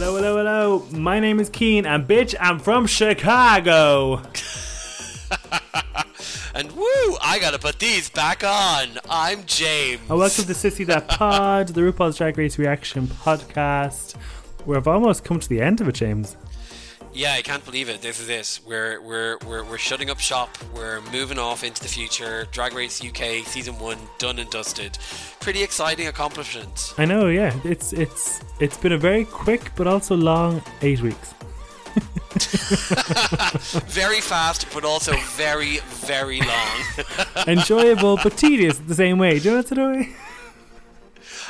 Hello, hello, hello. My name is Cian, and bitch, I'm from Chicago. and woo, I gotta put these back on. I'm James. And welcome to Sissy That Pod, the RuPaul's Drag Race Reaction podcast. We've almost come to the end of it, James. Yeah, I can't believe it. This is it. We're we're we're we're shutting up shop. We're moving off into the future. Drag Race UK season one done and dusted. Pretty exciting accomplishment. I know. Yeah, it's it's it's been a very quick but also long eight weeks. very fast, but also very very long. Enjoyable but tedious at the same way. Do you know what I mean?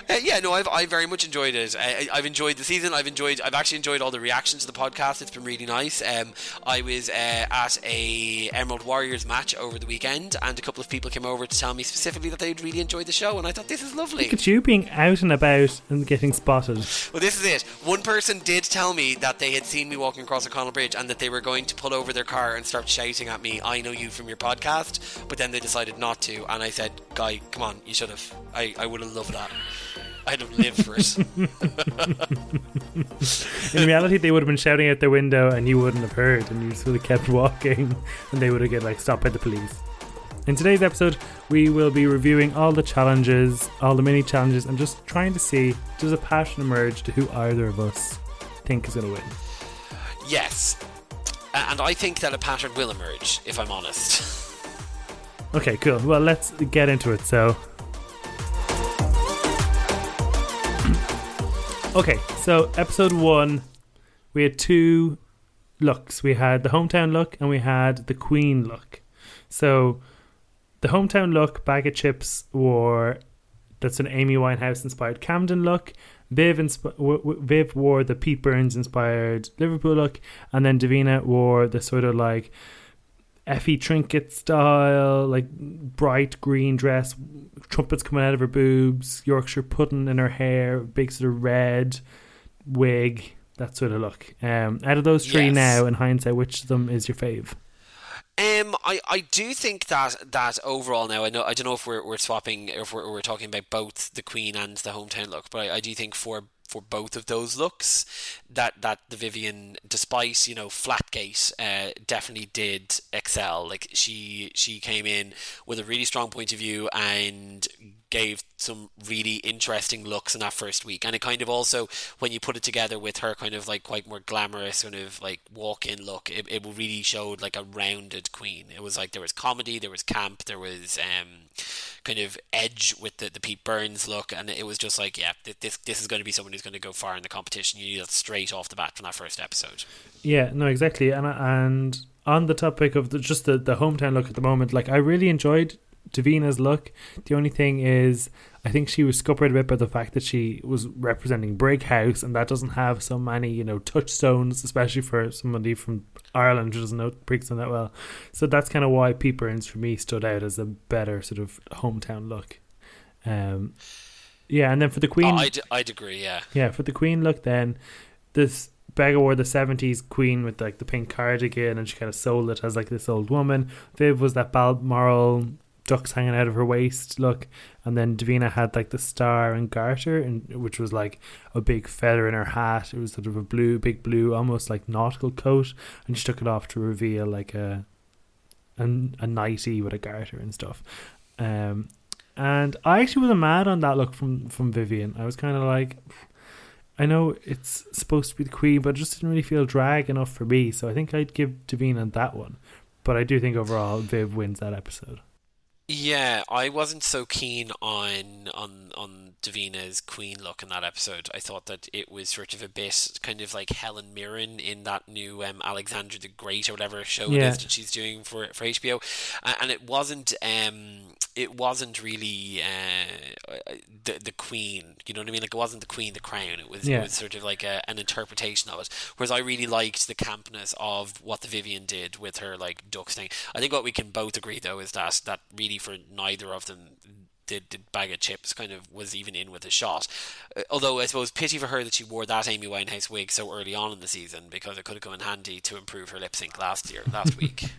Uh, yeah, no, I've I very much enjoyed it. I, have enjoyed the season. I've enjoyed. I've actually enjoyed all the reactions to the podcast. It's been really nice. Um, I was uh, at a Emerald Warriors match over the weekend, and a couple of people came over to tell me specifically that they'd really enjoyed the show, and I thought this is lovely. Look at you being out and about and getting spotted. Well, this is it. One person did tell me that they had seen me walking across O'Connell Bridge, and that they were going to pull over their car and start shouting at me, "I know you from your podcast," but then they decided not to, and I said, "Guy, come on, you should have. I, I would have loved that." I'd have lived for it. In reality, they would have been shouting out their window and you wouldn't have heard, and you just would have kept walking, and they would have get like stopped by the police. In today's episode, we will be reviewing all the challenges, all the mini challenges, and just trying to see does a passion emerge to who either of us think is going to win. Yes, and I think that a pattern will emerge, if I'm honest. Okay, cool. Well, let's get into it. So, Okay, so episode one, we had two looks. We had the hometown look and we had the queen look. So the hometown look, bag of chips wore that's an Amy Winehouse inspired Camden look. Viv, insp- Viv wore the Pete Burns inspired Liverpool look, and then Davina wore the sort of like Effie trinket style, like bright green dress, trumpets coming out of her boobs, Yorkshire pudding in her hair, big sort of red wig, that sort of look. Um, out of those three yes. now, in hindsight, which of them is your fave? Um, I, I do think that that overall now I know I don't know if we're, we're swapping or if we're, we're talking about both the Queen and the hometown look, but I, I do think for for both of those looks. That that the Vivienne, despite you know Flatgate uh, definitely did excel. Like she she came in with a really strong point of view and gave some really interesting looks in that first week. And it kind of also, when you put it together with her kind of like quite more glamorous kind of like walk in look, it, it really showed like a rounded queen. It was like there was comedy, there was camp, there was um, kind of edge with the, the Pete Burns look. And it was just like, yeah, this, this is going to be someone who's going to go far in the competition. You knew that straight off the bat from that first episode. Yeah, no, exactly. And, and on the topic of the, just the, the hometown look at the moment, like I really enjoyed Davina's look. The only thing is, I think she was scuppered a bit by the fact that she was representing Brick House, and that doesn't have so many, you know, touchstones, especially for somebody from Ireland who doesn't know Brixton that well. So that's kind of why Pete Burns for me stood out as a better sort of hometown look. Um, yeah, and then for the Queen, oh, I'd, I'd agree. Yeah, yeah, for the Queen look, then this Baga wore the 70s queen with like the pink cardigan and she kind of sold it as like this old woman. Viv was that Balmoral ducks hanging out of her waist look. And then Davina had like the star and garter and which was like a big feather in her hat. It was sort of a blue big blue almost like nautical coat. And she took it off to reveal like a a, a nightie with a garter and stuff. Um and I actually wasn't mad on that look from from Vivienne I was kind of like I know it's supposed to be the queen but it just didn't really feel drag enough for me. So I think I'd give Davina that one. But I do think overall Viv wins that episode yeah, I wasn't so keen on on on Davina's queen look in that episode. I thought that it was sort of a bit kind of like Helen Mirren in that new um, Alexander the Great or whatever show yeah. it is that she's doing for for HBO, and it wasn't um it wasn't really uh, the the queen. You know what I mean? Like it wasn't the queen, the crown. It was yeah. it was sort of like a, an interpretation of it. Whereas I really liked the campness of what the Vivienne did with her like ducks thing. I think what we can both agree though is that that really for neither of them did, did bag of chips kind of was even in with a shot. Uh, although I suppose pity for her that she wore that Amy Winehouse wig so early on in the season because it could have come in handy to improve her lip sync last year, last week.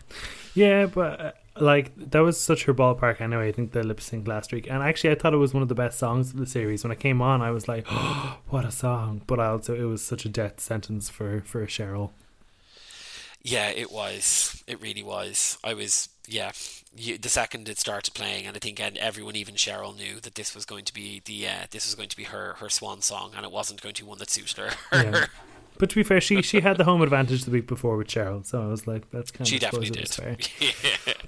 Yeah, but uh, like that was such her ballpark anyway. I think the lip sync last week, and actually, I thought it was one of the best songs of the series. When it came on, I was like, oh, "What a song!" But I also, it was such a death sentence for for Cheryl. Yeah, it was. It really was. I was. Yeah, you, the second it started playing, and I think and everyone, even Cheryl, knew that this was going to be the uh, this was going to be her her swan song, and it wasn't going to be one that suited her. Yeah. But to be fair, she she had the home advantage the week before with Cheryl, so I was like, that's kind she of definitely did. Fair.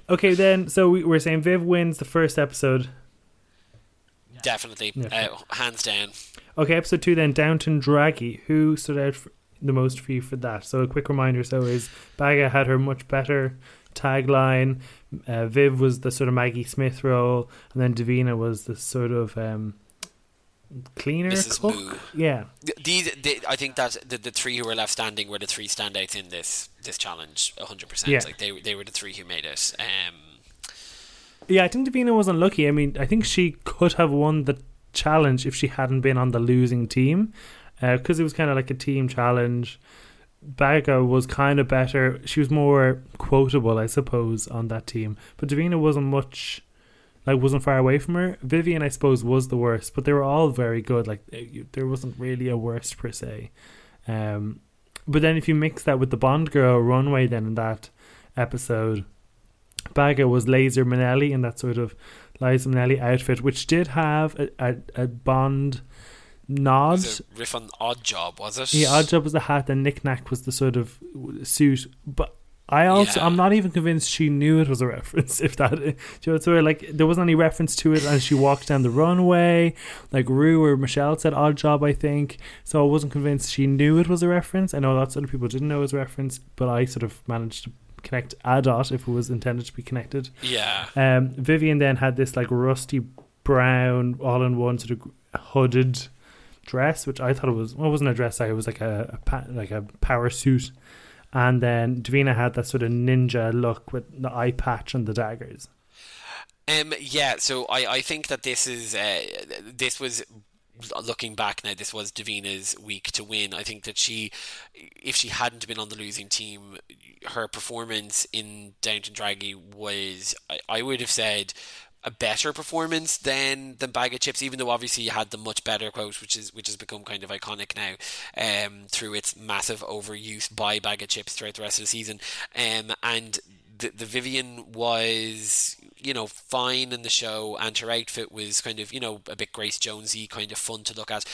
Okay, then so we, we're saying Viv wins the first episode. Definitely, yeah. uh, hands down. Okay, episode two then Downton Draggy. Who stood out for, the most for you for that? So a quick reminder: so is Baga had her much better tagline. Uh, Viv was the sort of Maggie Smith role, and then Davina was the sort of um, cleaner Mrs. cook. Moo. Yeah, these I think that the, the three who were left standing were the three standouts in this this challenge. hundred Yeah. percent. Like they they were the three who made it. Um, yeah. I think Davina was unlucky. I mean, I think she could have won the challenge if she hadn't been on the losing team, because it was kind of like a team challenge. Baga was kind of better. She was more quotable, I suppose, on that team. But Davina wasn't much, like, wasn't far away from her. Vivienne, I suppose, was the worst, but they were all very good. Like, eh, there wasn't really a worst per se. Um, but then if you mix that with the Bond girl runway, then in that episode, Baga was Laser Minnelli in that sort of Liza Minnelli outfit, which did have a, a, a Bond nod. was it riff on Odd Job, was it? Yeah, Odd Job was the hat, and Knick Knack was the sort of suit. But I also, Yeah. I'm not even convinced she knew it was a reference. If that, do you know, of like there wasn't any reference to it as she walked down the runway. Like Rue or Michelle said Odd Job, I think. So I wasn't convinced she knew it was a reference. I know lots of other people didn't know it was a reference, but I sort of managed to connect a dot if it was intended to be connected. Yeah. Um, Vivienne then had this like rusty brown, all in one sort of hooded dress, which I thought it was. Well, it wasn't a dress. It was like a, a like a power suit. And then Davina had that sort of ninja look with the eye patch and the daggers. Um, yeah, so I, I think that this is uh, this was looking back now. This was Davina's week to win. I think that she, if she hadn't been on the losing team, her performance in Downton Draggy was I, I would have said a better performance than than Bag of Chips, even though obviously you had the much better quote, which is which has become kind of iconic now, um, through its massive overuse by Bag of Chips throughout the rest of the season, um, and the, the Vivienne was you know fine in the show. And her outfit was kind of you know a bit Grace Jonesy kind of fun to look at.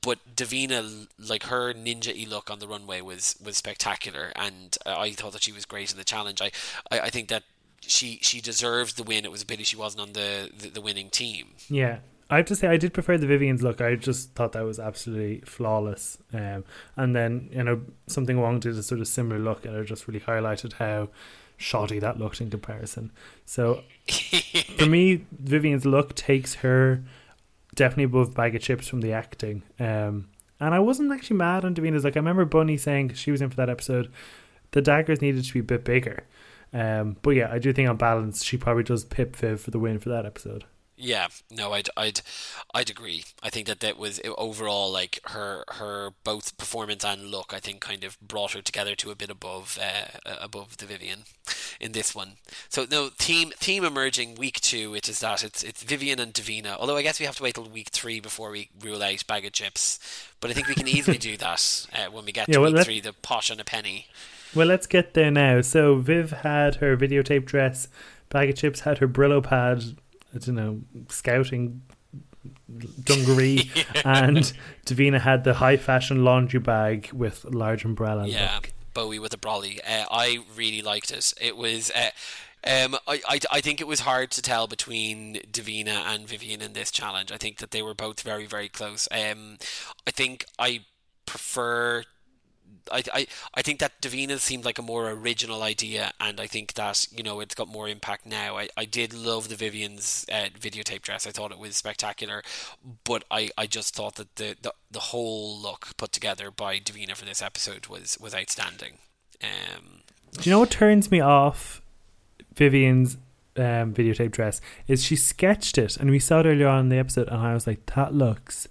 But Davina like her ninja look on the runway was was spectacular. And I thought that she was great in the challenge. I I, I think that she she deserved the win it was a pity she wasn't on the the, the winning team Yeah. I have to say, I did prefer the Vivienne's look. I just thought that was absolutely flawless. Um, and then, you know, Sum Ting Wong did a sort of similar look, and it just really highlighted how shoddy that looked in comparison. So, for me, Vivienne's look takes her definitely above Bag of Chips from the acting. Um, and I wasn't actually mad on Davina's. Like, I remember Bunny saying she was in for that episode, the daggers needed to be a bit bigger. Um, but yeah, I do think on balance, she probably does pip Viv for the win for that episode. Yeah, no, I'd, I'd, I'd agree. I think that that was overall like her, her both performance and look. I think kind of brought her together to a bit above, uh, above the Vivienne, in this one. So no team, team emerging week two. It is that it's it's Vivienne and Davina. Although I guess we have to wait till week three before we rule out bag of chips. But I think we can easily do that uh, when we get Yeah, to well, week three. The posh and a penny. Well, let's get there now. So Viv had her videotape dress. Bag of Chips had her Brillo pad. I don't know, scouting dungaree, and Davina had the high fashion laundry bag with large umbrella. Yeah, look. Bowie with a brolly. Uh, I really liked it. It was. Uh, um, I, I, I think it was hard to tell between Davina and Vivienne in this challenge. I think that they were both very, very close. Um, I think I prefer. I, I, I think that Davina seemed like a more original idea, and I think that you know it's got more impact now. I, I did love the Vivienne's uh, videotape dress. I thought it was spectacular, but I, I just thought that the, the, the whole look put together by Davina for this episode was was outstanding. Um, Do you know what turns me off Vivienne's um, videotape dress? Is she sketched it, and we saw it earlier on in the episode, and I was like, that looks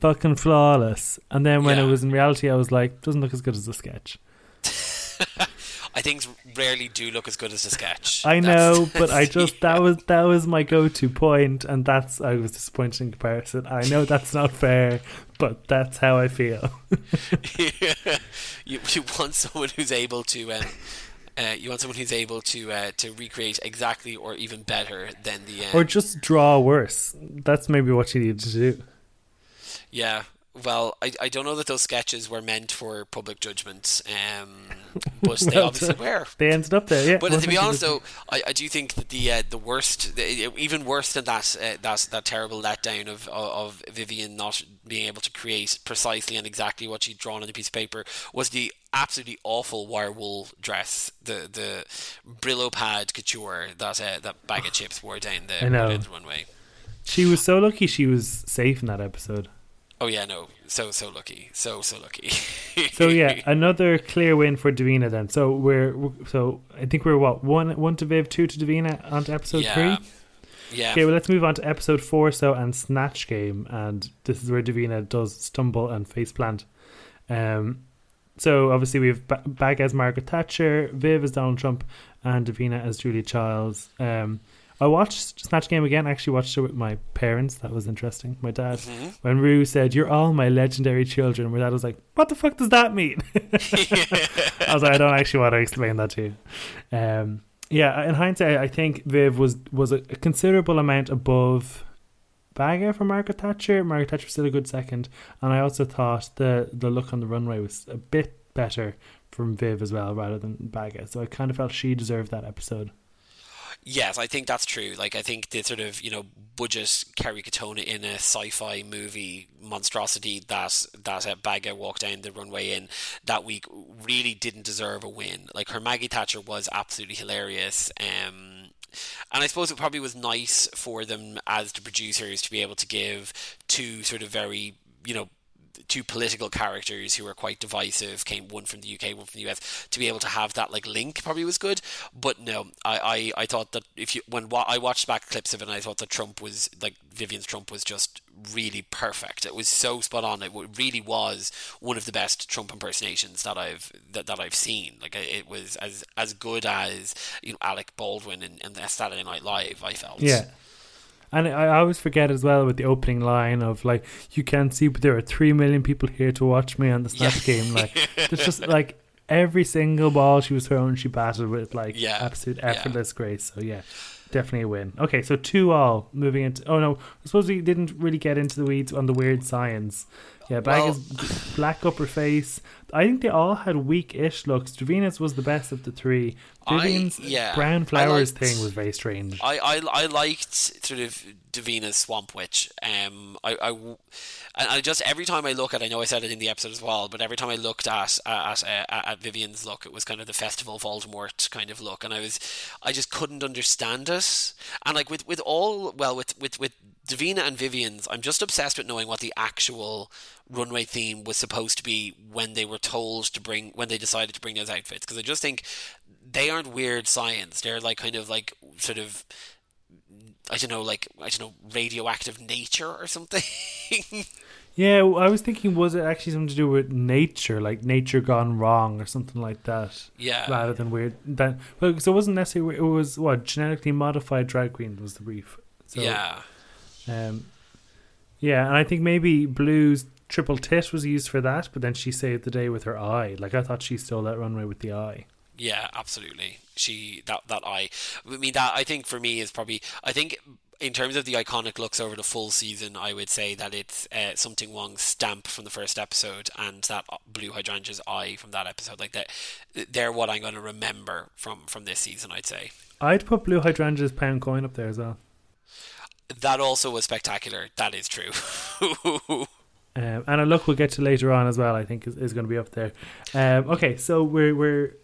fucking flawless. And then when Yeah. it was in reality, I was like, doesn't look as good as the sketch. I think rarely do look as good as the sketch. I know, but I just that was that was my go-to point, and that's I was disappointed in comparison. I know that's not fair, but that's how I feel. you, you want someone who's able to. Um, uh, you want someone who's able to uh, to recreate exactly or even better than the um, or just draw worse. That's maybe what you need to do. Yeah. Well, I, I don't know that those sketches were meant for public judgment, um, but they Well obviously were. They ended up there, yeah. But to be honest, though, I, I do think that the uh, the worst, the, even worse than that, uh, that that terrible letdown of of Vivienne not being able to create precisely and exactly what she'd drawn on a piece of paper was the absolutely awful wire wool dress, the the Brillo pad couture that uh, that bag of chips wore down the, down the runway. she was so lucky she was safe in that episode. Oh yeah, no, so so lucky, so so lucky. So yeah, another clear win for Davina then. So we're so I think we're what one one to Viv, two to Davina on to episode yeah, three. yeah. Okay, well let's move on to episode four. So and Snatch Game, and this is where Davina does stumble and face plant. Um, so obviously we have ba- Bag as Margaret Thatcher, Viv as Donald Trump, and Davina as Julia Childs. Um, I watched Snatch Game again. I actually watched it with my parents. That was interesting. My dad, Mhm. when Rue said, "You're all my legendary children," my dad was like, "What the fuck does that mean?" I was like, I don't actually want to explain that to you. Um, yeah, in hindsight, I think Viv was was a, a considerable amount above Baga for Margaret Thatcher. Margaret Thatcher was still a good second, and I also thought the the look on the runway was a bit better from Viv as well, rather than Baga. So I kind of felt she deserved that episode. Yes, I think that's true. Like, I think the sort of you know budget Kerry Katona in a sci-fi movie monstrosity that that uh, Baga walked down the runway in that week really didn't deserve a win. Like her Maggie Thatcher was absolutely hilarious. Um, and I suppose it probably was nice for them as the producers to be able to give two sort of very you know two political characters who are quite divisive came one from the UK one from the US to be able to have that like link probably was good. But no I, I, I thought that if you when I watched back clips of it and I thought that Trump was like Vivienne's Trump was just really perfect. It was so spot on. It really was one of the best Trump impersonations that I've that, that I've seen. Like it was as as good as you know Alec Baldwin in, in Saturday Night Live I felt. Yeah. And I I always forget as well with the opening line of like, "You can't see, but there are three million people here to watch me on the snatch Yeah. game." Like, it's just like every single ball she was throwing, she batted with like Yeah. absolute Yeah. effortless grace. So yeah, definitely a win. Okay, so two all moving into. Oh no, I suppose we didn't really get into the weeds on the weird science. Yeah, bag Well- is black upper face. I think they all had weak-ish looks. Davina's was the best of the three. Vivienne's yeah, brown flowers liked- thing was very strange. I, I, I liked sort of Davina's Swamp Witch. Um, I, I, and I just every time I look at, I know I said it in the episode as well, but every time I looked at at at, at Vivienne's look, it was kind of the Festival of Voldemort kind of look, and I was, I just couldn't understand it. And like with with all, well, with with with Davina and Vivienne's, I'm just obsessed with knowing what the actual runway theme was supposed to be when they were told to bring when they decided to bring those outfits because I just think they aren't weird science. They're like kind of like sort of I don't know, like I don't know, radioactive nature or something. Yeah, I was thinking, was it actually something to do with nature, like nature gone wrong or something like that, yeah, rather than weird? That well, so it wasn't necessarily. It was what genetically modified drag queen was the brief. So, yeah, um, yeah, and I think maybe Blu's triple tit was used for that, but then she saved the day with her eye. Like I thought she stole that runway with the eye. yeah, absolutely. She that that eye. I mean that I think for me is probably I think in terms of the iconic looks over the full season, I would say that it's uh, Sum Ting Wong's stamp from the first episode and that Blu Hydrangea's eye from that episode. Like that, they're what I'm going to remember from from this season. I'd say. I'd put Blu Hydrangea's pound coin up there as well. That also was spectacular. That is true. Um, and a look we'll get to later on as well. I think is, is going to be up there. Um, okay, so we're we're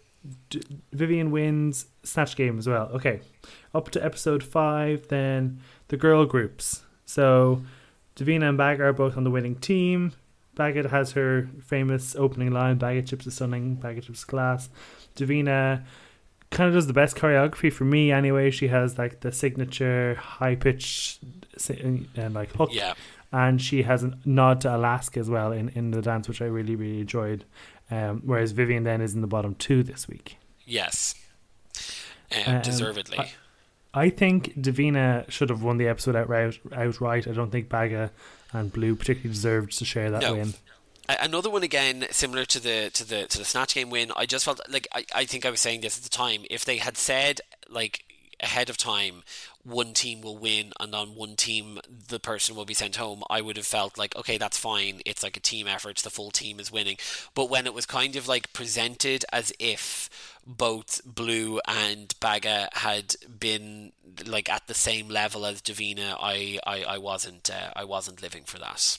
D- Vivienne wins snatch game as well. Okay, up to episode five. Then the girl groups. So Davina and Bag are both on the winning team. Baggett has her famous opening line: "Baggett chips is stunning, Baggett chips class." Davina kind of does the best choreography for me anyway. She has like the signature high pitch and like hook yeah. and she has a nod to Alaska as well in, in the dance, which I really really enjoyed. Um, whereas Vivienne then is in the bottom two this week. Yes, um, Um, deservedly. I- I think Davina should have won the episode outright. Outright, I don't think Baga and Blu particularly deserved to share that No. win. Another one again, similar to the to the to the snatch game win. I just felt like I, I think I was saying this at the time. If they had said like ahead of time, one team will win, and on one team the person will be sent home, I would have felt like okay, that's fine. It's like a team effort. The full team is winning. But when it was kind of like presented as if both Blu and Baga had been like at the same level as Davina, I I, I wasn't uh, I wasn't living for that.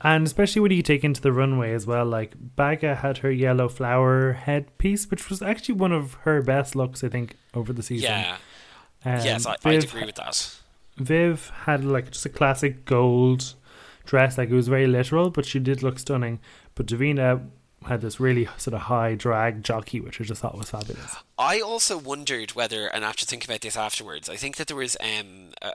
And especially when you take into the runway as well, like Baga had her yellow flower headpiece, which was actually one of her best looks, I think, over the season. Yeah. Um, yes, I, Viv, I'd agree with that. Viv had like just a classic gold dress, like it was very literal, but she did look stunning. But Davina had this really sort of high drag jockey, which I just thought was fabulous. I also wondered whether, and after thinking about this afterwards, I think that there was um, a,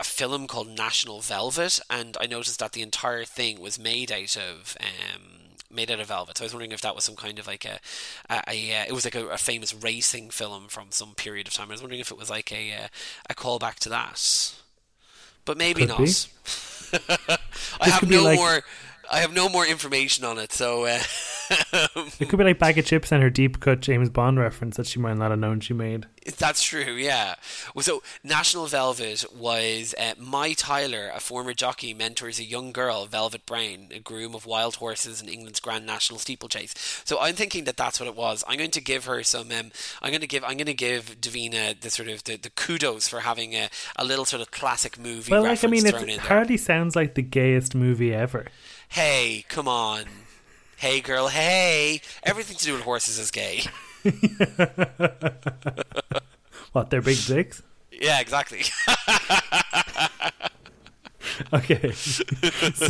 a- film called National Velvet, and I noticed that the entire thing was made out of. Um, Made out of velvet, so I was wondering if that was some kind of like a, a, a uh, it was like a, a famous racing film from some period of time. I was wondering if it was like a uh, a callback to that, but maybe Could not. I have no like- more. I have no more information on it, so uh, It could be like Bag of Chips and her deep cut James Bond reference that she might not have known she made. That's true, yeah. Well, so National Velvet was uh, Mi Taylor, a former jockey, mentors a young girl, Velvet Brown, a groom of wild horses in England's Grand National Steeplechase. So I'm thinking that that's what it was. I'm going to give her some. Um, I'm going to give. I'm going to give Davina the sort of the, the kudos for having a, a little sort of classic movie. Well, like I mean, it hardly sounds like the gayest movie ever. Hey, come on. Hey, girl. Hey, everything to do with horses is gay. What, they're big dicks? Yeah, exactly. Okay. so,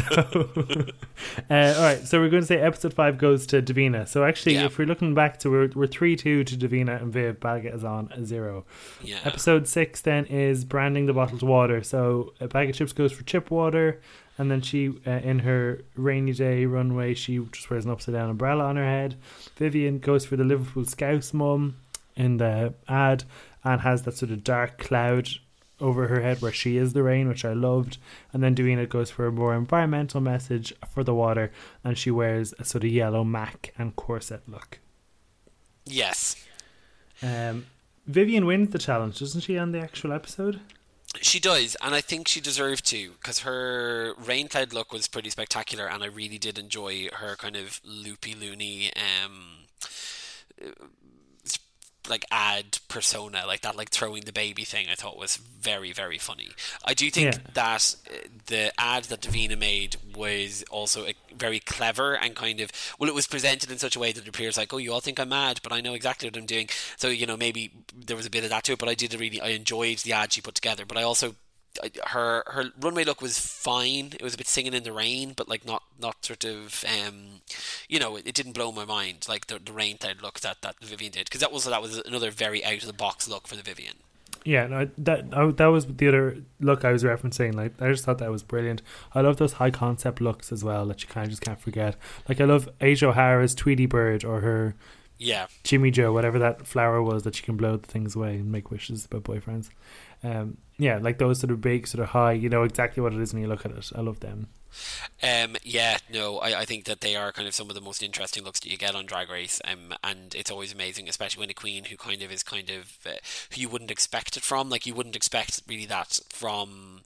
uh, all right. So we're going to say episode five goes to Davina. So actually, Yeah. if we're looking back to we're we're three two to Davina and Viv Baga is on a zero. Yeah. Episode six then is branding the bottled water. So a bag of chips goes for chip water, and then she uh, in her rainy day runway she just wears an upside down umbrella on her head. Vivienne goes for the Liverpool Scouse mum in the ad and has that sort of dark cloud over her head where she is the rain, which I loved. And then Davina goes for a more environmental message for the water, and she wears a sort of yellow mac and corset look. Yes. Um, Vivienne wins the challenge, doesn't she, on the actual episode? She does, and I think she deserved to because her rain cloud look was pretty spectacular, and I really did enjoy her kind of loopy loony, um, like ad persona, like that, like throwing the baby thing. I thought was very, very funny. I do think Yeah. that uh, the ad that Davina made was also very clever and kind of well, it was presented in such a way that it appears like, oh, you all think I'm mad, but I know exactly what I'm doing. So you know, maybe there was a bit of that to it, but I did really, I enjoyed the ad she put together. But I also her her runway look was fine. It was a bit singing in the rain, but like not not sort of um, you know, it, it didn't blow my mind like the the rain cloud look that that Vivienne did because that was that was another very out of the box look for the Vivienne. Yeah, no, that oh, that was the other look I was referencing. Like, I just thought that was brilliant. I love those high concept looks as well that you kind of just can't forget. Like, I love Asia O'Hara's Tweety Bird or her Yeah, Jimmy Joe, whatever that flower was that she can blow the things away and make wishes about boyfriends. Um, yeah, like those sort of big, sort of high. You know exactly what it is when you look at it. I love them. Um, yeah, no, I, I think that they are kind of some of the most interesting looks that you get on Drag Race, um, and it's always amazing, especially when a queen who kind of is kind of uh, who you wouldn't expect it from. Like you wouldn't expect really that from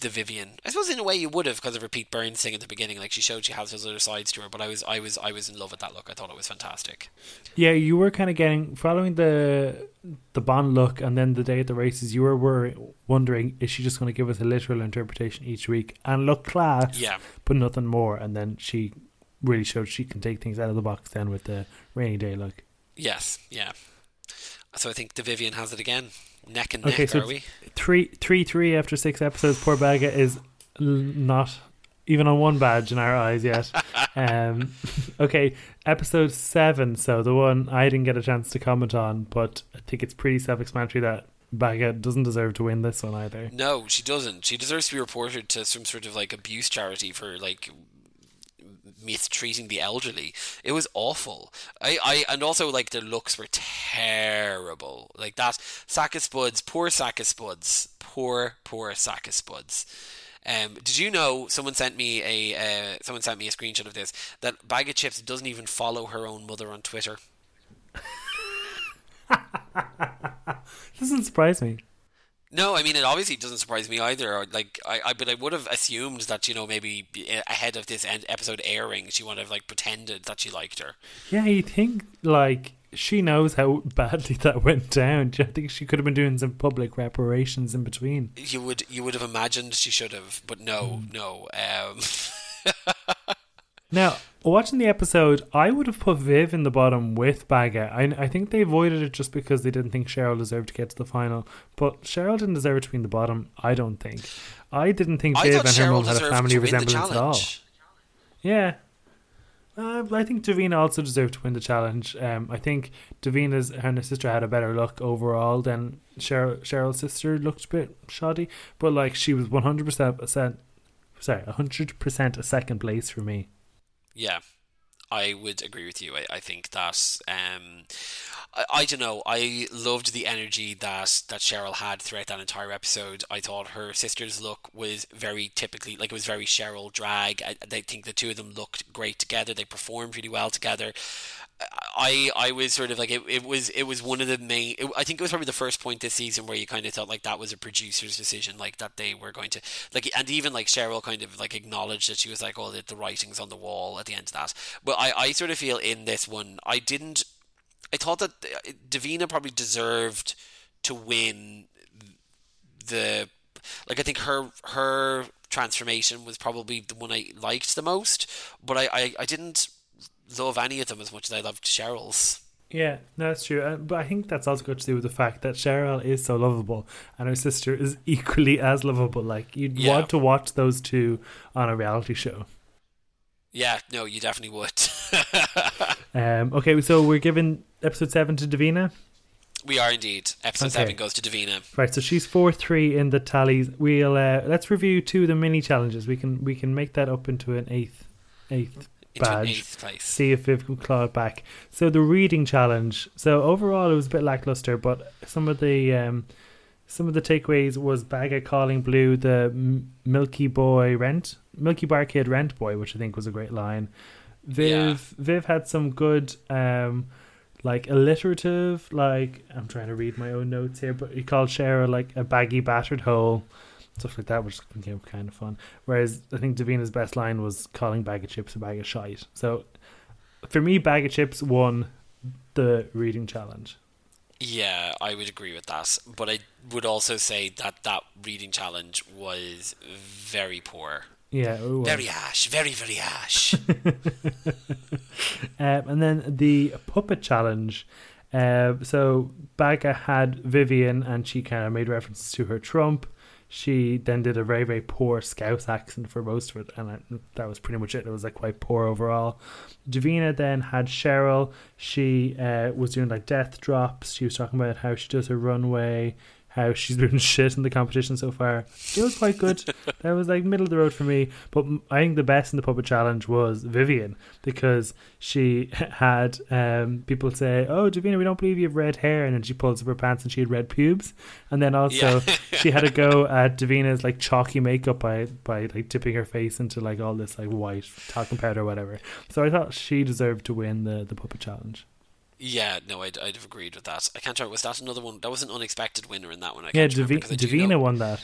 the Vivienne. I suppose in a way you would have because of her Pete Burns thing at the beginning. Like she showed she has those other sides to her, but I was I was I was in love with that look. I thought it was fantastic. Yeah, you were kind of getting following the the Bond look, and then the day at the races, you were, were wondering is she just going to give us a literal interpretation each week and look class, Yeah, but nothing more. And then she really showed she can take things out of the box then with the rainy day look. yes, yeah. So I think the Vivienne has it again. Neck and Okay, so are we? Three, three, three after six episodes. Poor Baga is not even on one badge in our eyes yet. um, okay, episode seven. So the one I didn't get a chance to comment on, but I think it's pretty self-explanatory that Baga doesn't deserve to win this one either. No, she doesn't. She deserves to be reported to some sort of like abuse charity for like mistreating the elderly. It was awful. I, I and also like the looks were terrible. Like that sack of spuds, poor sack of spuds, poor poor sack of spuds. Um, did you know someone sent me a uh, someone sent me a screenshot of this that Bag of Chips doesn't even follow her own mother on Twitter. Doesn't surprise me. No, I mean it obviously doesn't surprise me either. Like I, I but I would have assumed that you know maybe ahead of this end episode airing, she would have like pretended that she liked her. Yeah, you think like she knows how badly that went down. Do you think she could have been doing some public reparations in between? You would you would have imagined she should have, but no, mm. no. Um. now, watching the episode, I would have put Viv in the bottom with Baga. I, I think they avoided it just because they didn't think Cheryl deserved to get to the final. But Cheryl didn't deserve to win the bottom, I don't think. I didn't think I Viv and her mum had a family resemblance at all. Yeah. Uh, I think Davina also deserved to win the challenge. Um, I think Davina's her and her sister had a better look overall than Cheryl, Cheryl's sister looked a bit shoddy, but like she was one hundred percent sorry, hundred percent a second place for me. Yeah, I would agree with you. I, I think that um, I, I don't know. I loved the energy that that Cheryl had throughout that entire episode. I thought her sister's look was very typically like it was very Cheryl drag. I, I think the two of them looked great together. They performed really well together. I I was sort of like it, it was it was one of the main it, I think it was probably the first point this season where you kind of thought like that was a producer's decision like that they were going to like and even like Cheryl kind of like acknowledged that she was like oh the, the writings on the wall at the end of that. But I, I sort of feel in this one I didn't I thought that uh, Davina probably deserved to win the like I think her her transformation was probably the one I liked the most but I, I, I didn't love any of them as much as I loved Cheryl's. Yeah, no, that's true. Uh, but I think that's also got to do with the fact that Cheryl is so lovable and her sister is equally as lovable. Like, you'd yeah. want to watch those two on a reality show. Yeah, no, you definitely would. um, okay, so we're giving episode 7 to Davina. We are indeed. Episode okay. seven goes to Davina. Right, so she's four three in the tallies. We'll uh, let's review two of the mini challenges. We can we can make that up into an eighth eighth badge. See if Viv can claw it back. So the reading challenge. So overall, it was a bit lackluster, but some of the um, some of the takeaways was Baga calling Blu the M- Milky Boy Rent, Milky Bar Kid Rent Boy, which I think was a great line. Viv yeah. Viv had some good. Um, like alliterative, like I'm trying to read my own notes here, but he called Cheryl like a baggy battered hole stuff like that, which became kind of fun. Whereas I think Davina's best line was calling bag of chips a bag of shite. So for me, bag of chips won the reading challenge. Yeah, I would agree with that. But I would also say that that reading challenge was very poor. Yeah, very harsh, very very harsh. um, and then the puppet challenge. Uh, so Baga had Vivienne, and she kind of made references to her Trump she then did a very very poor Scouse accent for most of it, and I, that was pretty much it. It was like quite poor overall. Davina then had Cheryl. She uh, was doing like death drops. She was talking about how she does her runway how she's been shit in the competition so far. It was quite good. that was like middle of the road for me. But I think the best in the puppet challenge was Vivienne because she had um, people say, "Oh, Davina, we don't believe you have red hair," and then she pulls up her pants and she had red pubes. And then also yeah. she had to go at Davina's like chalky makeup by by like dipping her face into like all this like white talcum powder or whatever. So I thought she deserved to win the the puppet challenge. Yeah, no, I'd, I'd have agreed with that. I can't remember. Was that another one? That was an unexpected winner in that one. I yeah, Davi- Davina won that.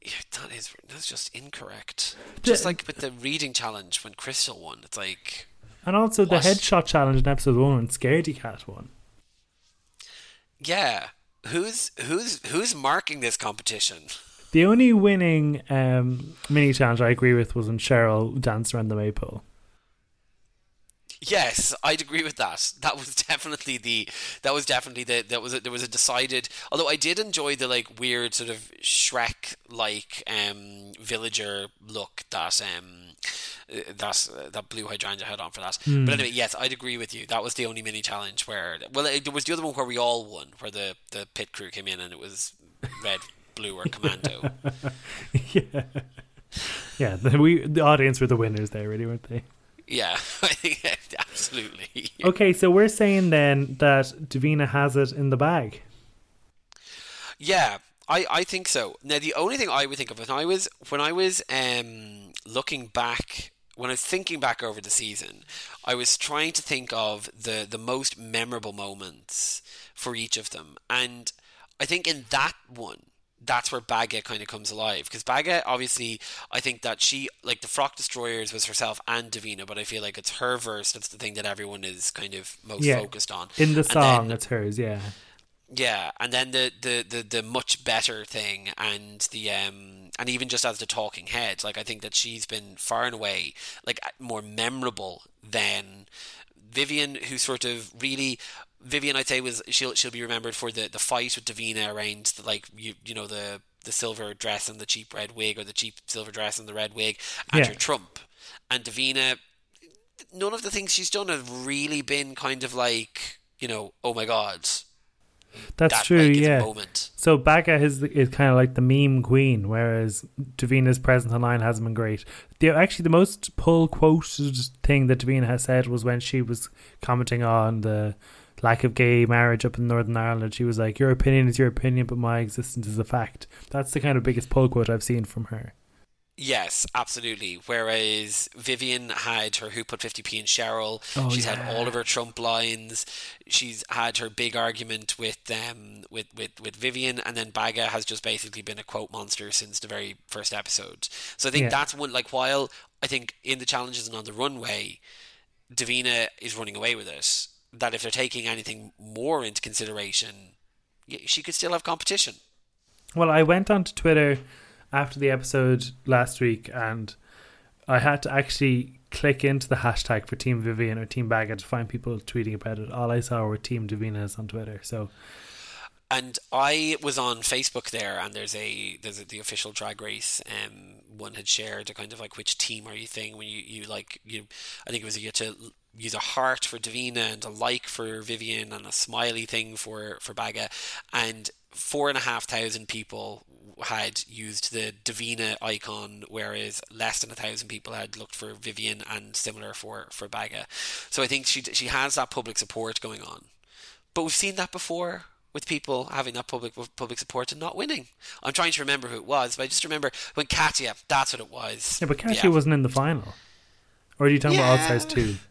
Yeah, that is that's just incorrect. Just like with the reading challenge when Crystal won, it's like. And also what? the headshot challenge in episode one when Scaredy Kat won. Yeah, who's who's who's marking this competition? The only winning um, mini challenge I agree with was when Cheryl danced around the maypole. Yes, I'd agree with that. That was definitely the that was definitely the that was a, there was a decided. Although I did enjoy the like weird sort of Shrek like um, villager look that um that uh, that Blu Hydrangea had on for that. Mm. But anyway, yes, I'd agree with you. That was the only mini challenge where well, it, there was the other one where we all won, where the the pit crew came in and it was red, blue, or commando. yeah. Yeah, the, we the audience were the winners there, really, weren't they? Yeah, absolutely. Okay, so we're saying then that Davina has it in the bag. Yeah, I, I think so. Now the only thing I would think of when I was when I was um, looking back when I was thinking back over the season, I was trying to think of the the most memorable moments for each of them, and I think in that one, that's where Baga kind of comes alive because Baga obviously I think that she like the Frock Destroyers was herself and Davina, but I feel like it's her verse that's the thing that everyone is kind of most Yeah. focused on. In the song, then- it's hers, yeah. yeah, and then the, the, the, the much better thing, and the um, and even just as the talking head, like I think that she's been far and away like more memorable than Vivienne, who sort of really Vivienne, I'd say was she'll she'll be remembered for the, the fight with Davina around the, like you you know the the silver dress and the cheap red wig, or the cheap silver dress and the red wig, and Yeah. her trump, and Davina. None of the things she's done have really been kind of like you know, oh my god, That's that true, like, yeah. moment. So Baga is is kind of like the meme queen, whereas Davina's presence online hasn't been great. The actually the most pull quoted thing that Davina has said was when she was commenting on the lack of gay marriage up in Northern Ireland. She was like, "Your opinion is your opinion, but my existence is a fact." That's the kind of biggest pull quote I've seen from her. Yes, absolutely. Whereas Vivienne had her Who Put 50p in Cheryl. Oh, She's yeah. had all of her Trump lines. She's had her big argument with um with, with, with Vivienne and then Baga has just basically been a quote monster since the very first episode. So I think Yeah. that's one like while I think in the challenges and on the runway, Davina is running away with it. That if they're taking anything more into consideration, she could still have competition. Well, I went onto Twitter after the episode last week and I had to actually click into the hashtag for Team Vivienne or Team Baga to find people tweeting about it. All I saw were Team Davinas on Twitter. So And I was on Facebook there, and there's a there's a, the official Drag Race. Um, one had shared a kind of like which team are you thing when you, you like you. I think it was you had to use a heart for Davina and a like for Vivienne and a smiley thing for for Baga, and four and a half thousand people had used the Davina icon, whereas less than a thousand people had looked for Vivienne and similar for for Baga. So I think she she has that public support going on. But we've seen that before with people having that public public support and not winning. I'm trying to remember who it was, but I just remember when Katya, that's what it was. yeah, but Katya wasn't in the final. Or are you talking about All Stars Yeah. two?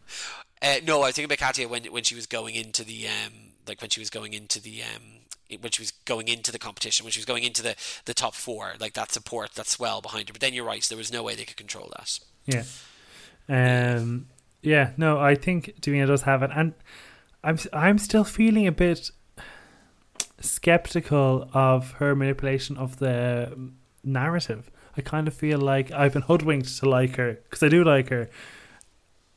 Uh, no, I was thinking about Katya when when she was going into the um like when she was going into the um when she was going into the competition when she was going into the the top four like that support that swell behind her. But then you're right, there was no way they could control that. Yeah. Um. Yeah. No, I think Davina does have it, and I'm I'm still feeling a bit skeptical of her manipulation of the narrative. I kind of feel like I've been hoodwinked to like her because I do like her.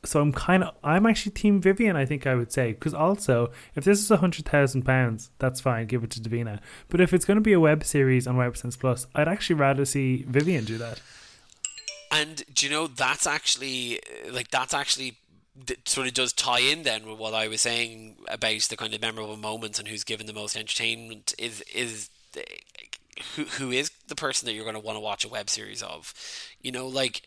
So I'm kind of I'm actually Team Vivienne. I think I would say because also if this is a hundred thousand pounds, that's fine. Give it to Davina. But if it's going to be a web series on WOW Presents Plus, I'd actually rather see Vivienne do that. And do you know that's actually uh, like that's actually sort of does tie in then with what I was saying about the kind of memorable moments and who's given the most entertainment is is eh, who who is the person that you're going to want to watch a web series of, you know, like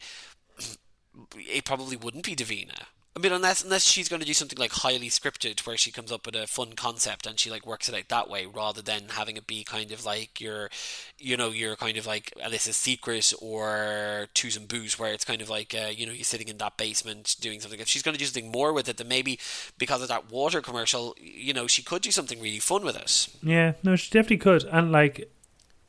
it probably wouldn't be Davina. I mean, unless unless she's going to do something like highly scripted, where she comes up with a fun concept and she like works it out that way, rather than having it be kind of like your, you know, your kind of like Alyssa's Secret or Twos and Booze, where it's kind of like uh, you know you're sitting in that basement doing something. If she's going to do something more with it, then maybe because of that water commercial, you know, she could do something really fun with it. Yeah, no, she definitely could. And like,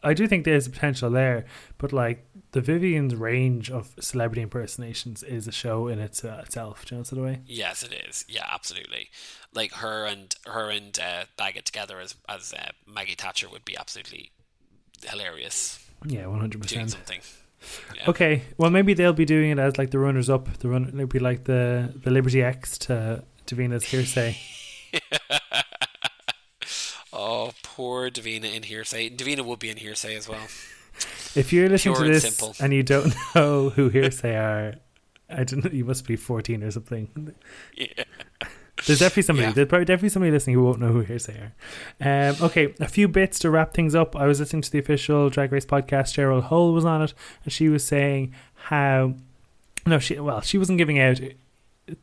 I do think there's potential there, but like the Vivienne's range of celebrity impersonations is a show in its, uh, itself. Do you know of way? Yes, it is. Yeah, absolutely. Like her and her and uh, Baggett together as as uh, Maggie Thatcher would be absolutely hilarious Yeah, one hundred percent. something. Yeah. Okay, well maybe they'll be doing it as like the runners up. The run it'll be like the the Liberty X to Davina's hearsay. Oh, poor Davina in hearsay. Davina would be in hearsay as well. If you're listening Pure to this simple. and you don't know who hearsay are, I don't know. You must be fourteen or something. Yeah. There's definitely somebody. Yeah. There's probably definitely somebody listening who won't know who Hearsay are. Um, okay, a few bits to wrap things up. I was listening to the official Drag Race podcast. Cheryl Hole was on it, and she was saying how no, she well, she wasn't giving out.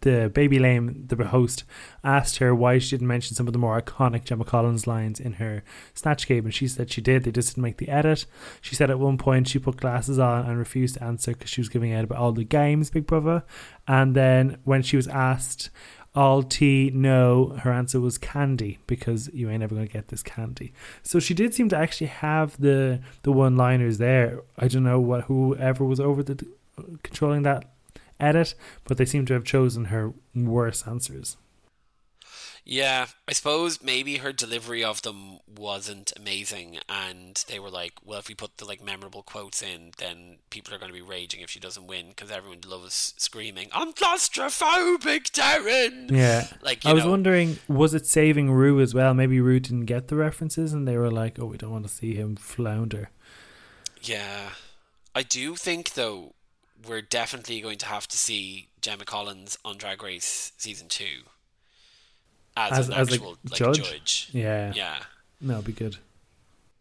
The baby lame, the host, asked her why she didn't mention some of the more iconic Gemma Collins lines in her Snatch Game, and she said she did. They just didn't make the edit. She said at one point she put glasses on and refused to answer because she was giving out about all the games, Big Brother. And then when she was asked all tea no her answer was candy because you ain't ever going to get this candy so she did seem to actually have the the one liners there i don't know what whoever was over the uh, controlling that edit but they seem to have chosen her worse answers. Yeah, I suppose maybe her delivery of them wasn't amazing, and they were like, "Well, if we put the like memorable quotes in, then people are going to be raging if she doesn't win because everyone loves screaming, I'm claustrophobic, Darren." yeah. Like you i was know, wondering was it saving Ru as well? Maybe Ru didn't get the references and they were like oh we don't want to see him flounder. Yeah, I do think though we're definitely going to have to see Gemma Collins on Drag Race season two as, As- an as actual like judge? judge. yeah, Yeah. no it'd be good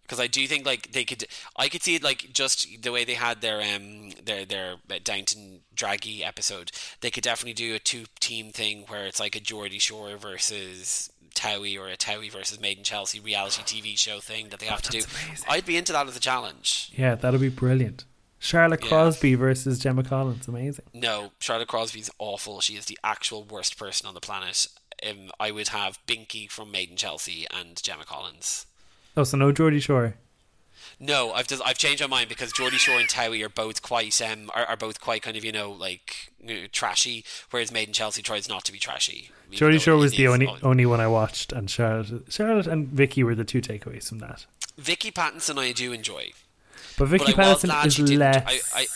because I do think like they could, I could see it like just the way they had their um their their Downton Draggy episode. They could definitely do a two team thing where it's like a Geordie Shore versus Towie or a Towie versus Made in Chelsea reality TV show thing that they have to do. Amazing. I'd be into that as a challenge. yeah that'll be brilliant charlotte Yeah. crosby versus gemma collins amazing No, Charlotte Crosby's awful. She is the actual worst person on the planet. Um, I would have Binky from Made in Chelsea and Gemma Collins. oh so no geordie shore No, I've just, I've changed my mind because Geordie Shore and Towie are both quite um are, are both quite kind of you know like you know, trashy, whereas Made in Chelsea tries not to be trashy. Geordie Shore was the only only one I watched, and Charlotte, Charlotte and Vicky were the two takeaways from that. Vicky Pattison I do enjoy, But Vicky but Pattison is less. I, I,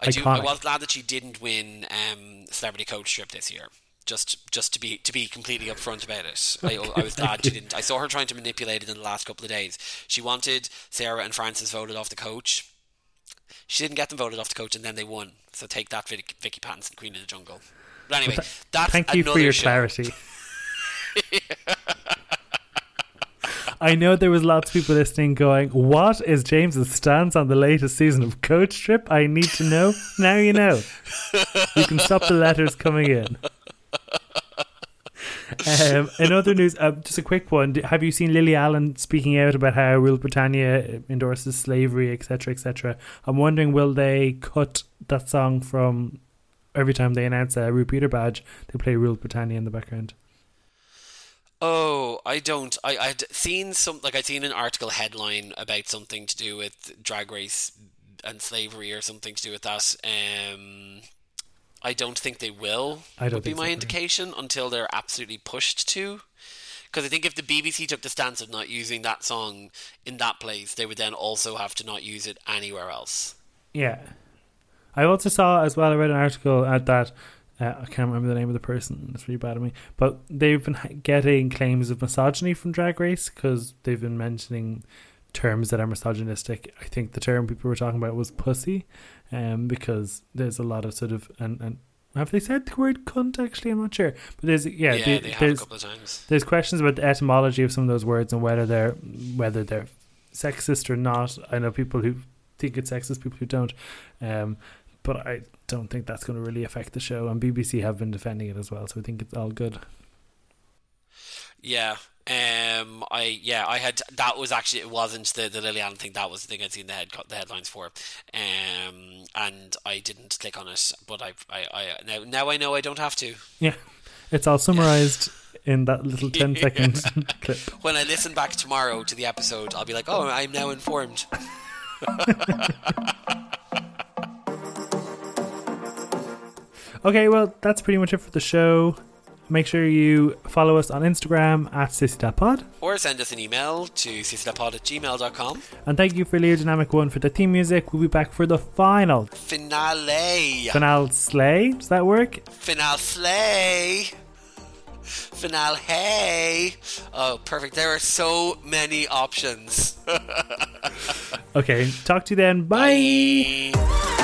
I do. I was glad that she didn't win um, Celebrity Coach Trip this year. Just, just to be to be completely upfront about it, I, I was glad she didn't. I saw her trying to manipulate it in the last couple of days. She wanted Sarah and Francis voted off the coach. She didn't get them voted off the coach, and then they won. So take that, Vic, Vicky Pattison, Queen of the Jungle. But anyway, that's Thank you for your show. clarity. I know there was lots of people listening going, What is James's stance on the latest season of Coach Trip? I need to know. Now you know. You can stop the letters coming in. Um, in other news, uh, just a quick one. Have you seen Lily Allen speaking out about how Rule Britannia endorses slavery, etc., etc.? I'm wondering, will they cut that song from every time they announce a RuPeter badge? They play Rule Britannia in the background. Oh, I don't. I I'd seen some like I'd seen an article headline about something to do with drag race and slavery or something to do with that. Um, I don't think they will. I don't would be my so, indication until they're absolutely pushed to. Because I think if the BBC took the stance of not using that song in that place, they would then also have to not use it anywhere else. Yeah. I also saw as well, I read an article at that. Uh, I can't remember the name of the person. It's really bad of me. But they've been getting claims of misogyny from Drag Race because they've been mentioning terms that are misogynistic. I think the term people were talking about was pussy, um, because there's a lot of sort of and and have they said the word cunt? Actually, I'm not sure. But there's yeah, Yeah, the- they have a there's couple of times. there's questions about the etymology of some of those words and whether they're whether they're sexist or not. I know people who think it's sexist, people who don't. Um, but I don't think that's going to really affect the show. And BBC have been defending it as well, so I think it's all good. Yeah. Um. I yeah. I had that was actually it wasn't the the Lily Allen thing. That was the thing I'd seen the head the headlines for. Um. And I didn't click on it, but I I, I now now I know I don't have to. Yeah, it's all summarized in that little 10 second clip. When I listen back tomorrow to the episode, I'll be like, oh, I'm now informed. Okay, well, that's pretty much it for the show. Make sure you follow us on Instagram at sissythatpod. Or send us an email to sissythatpod at gmail.com. And thank you for Leo Dynamic 1 for the theme music. We'll be back for the final Finale. finale slay. Does that work? Finale slay. Finale hey. Oh, perfect. There are so many options. Okay, talk to you then. Bye. Bye.